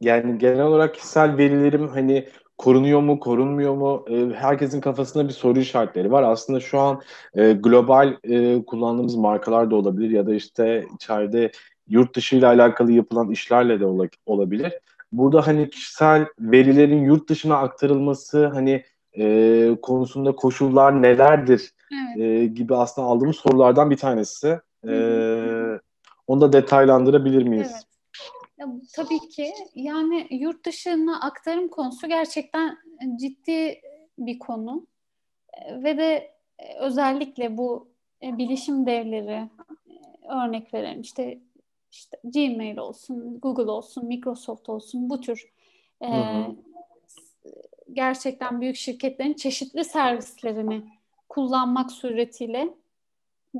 yani genel olarak kişisel verilerim hani korunuyor mu, korunmuyor mu? E, herkesin kafasında bir soru işaretleri var. Aslında şu an e, global e, kullandığımız markalar da olabilir ya da işte içeride yurt dışı ile alakalı yapılan işlerle de ol- olabilir. Burada hani kişisel verilerin yurt dışına aktarılması hani e, konusunda koşullar nelerdir Evet. e, gibi aslında aldığımız sorulardan bir tanesi. E, onu da detaylandırabilir miyiz? Evet. Ya, tabii ki. Yani yurt dışına aktarım konusu gerçekten ciddi bir konu. E, ve de e, özellikle bu e, bilişim devleri örnek verelim. İşte işte Gmail olsun, Google olsun, Microsoft olsun bu tür e, Hı. gerçekten büyük şirketlerin çeşitli servislerini kullanmak suretiyle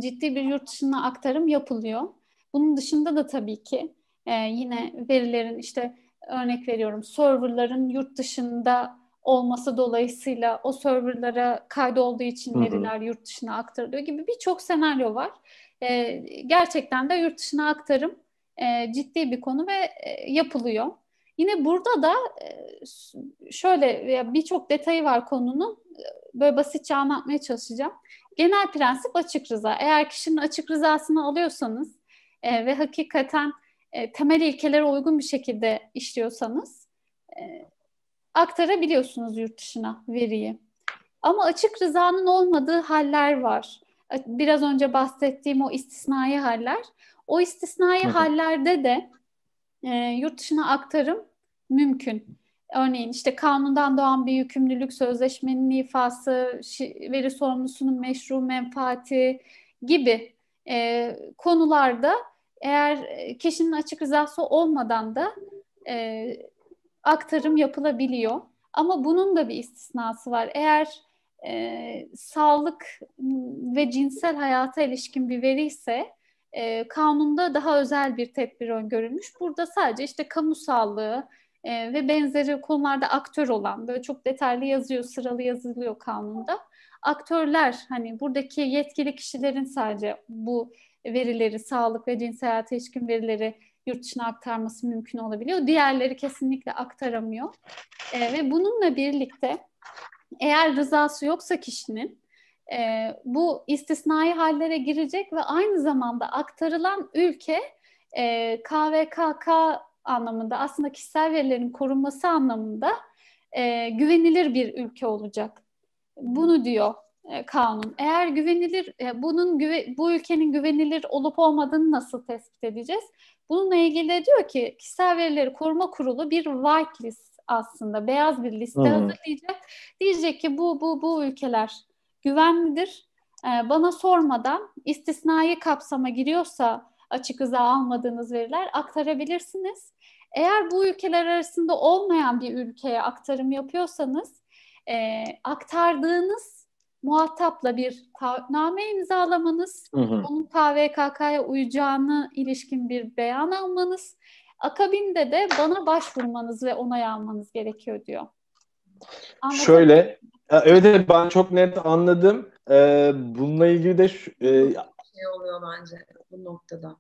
ciddi bir yurt dışına aktarım yapılıyor. Bunun dışında da tabii ki e, yine verilerin işte örnek veriyorum serverların yurt dışında olması dolayısıyla o serverlara kaydolduğu için veriler yurt dışına aktarılıyor gibi birçok senaryo var. E, gerçekten de yurt dışına aktarım e, ciddi bir konu ve e, yapılıyor. Yine burada da e, şöyle birçok detayı var konunun. Böyle basitçe anlatmaya çalışacağım. Genel prensip açık rıza. Eğer kişinin açık rızasını alıyorsanız e, ve hakikaten e, temel ilkelere uygun bir şekilde işliyorsanız e, aktarabiliyorsunuz yurt dışına veriyi. Ama açık rızanın olmadığı haller var. Biraz önce bahsettiğim o istisnai haller. O istisnai hı. hallerde de e, yurt dışına aktarım mümkün. Örneğin işte kanundan doğan bir yükümlülük, sözleşmenin ifası, veri sorumlusunun meşru menfaati gibi e, konularda eğer e, kişinin açık rızası olmadan da e, aktarım yapılabiliyor. Ama bunun da bir istisnası var. Eğer e, sağlık ve cinsel hayata ilişkin bir veri ise e, kanunda daha özel bir tedbir öngörülmüş. Burada sadece işte kamu sağlığı e, ve benzeri konularda aktör olan böyle çok detaylı yazıyor, sıralı yazılıyor kanunda. Aktörler hani buradaki yetkili kişilerin sadece bu verileri, sağlık ve cinsel hayata ilişkin verileri yurt dışına aktarması mümkün olabiliyor. Diğerleri kesinlikle aktaramıyor. E, ve bununla birlikte eğer rızası yoksa kişinin e, bu istisnai hallere girecek ve aynı zamanda aktarılan ülke e, KVKK anlamında aslında kişisel verilerin korunması anlamında e, güvenilir bir ülke olacak. Bunu diyor e, kanun. Eğer güvenilir, e, bunun güve, bu ülkenin güvenilir olup olmadığını nasıl tespit edeceğiz? Bununla ilgili de diyor ki kişisel verileri koruma kurulu bir whitelist aslında beyaz bir liste hı. hazırlayacak. Diyecek ki bu bu bu ülkeler güvenlidir. E, bana sormadan istisnai kapsama giriyorsa açık rıza almadığınız veriler aktarabilirsiniz. Eğer bu ülkeler arasında olmayan bir ülkeye aktarım yapıyorsanız e, aktardığınız muhatapla bir taahhütname imzalamanız, Hı hı. onun KVKK'ya uyacağını ilişkin bir beyan almanız, akabinde de bana başvurmanız ve onay almanız gerekiyor diyor. Anladın? Şöyle, e, evet evet ben çok net anladım. Ee, bununla ilgili de şu- e, şey oluyor bence bu noktada.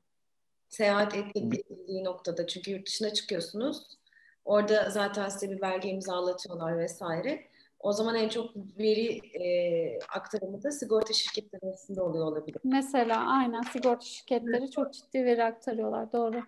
Seyahat ettiği noktada çünkü yurt dışına çıkıyorsunuz. Orada zaten size bir belge imzalatıyorlar vesaire. O zaman en çok veri e, aktarımı da sigorta şirketleri arasında oluyor olabilir. Mesela aynen sigorta şirketleri çok ciddi veri aktarıyorlar. Doğru.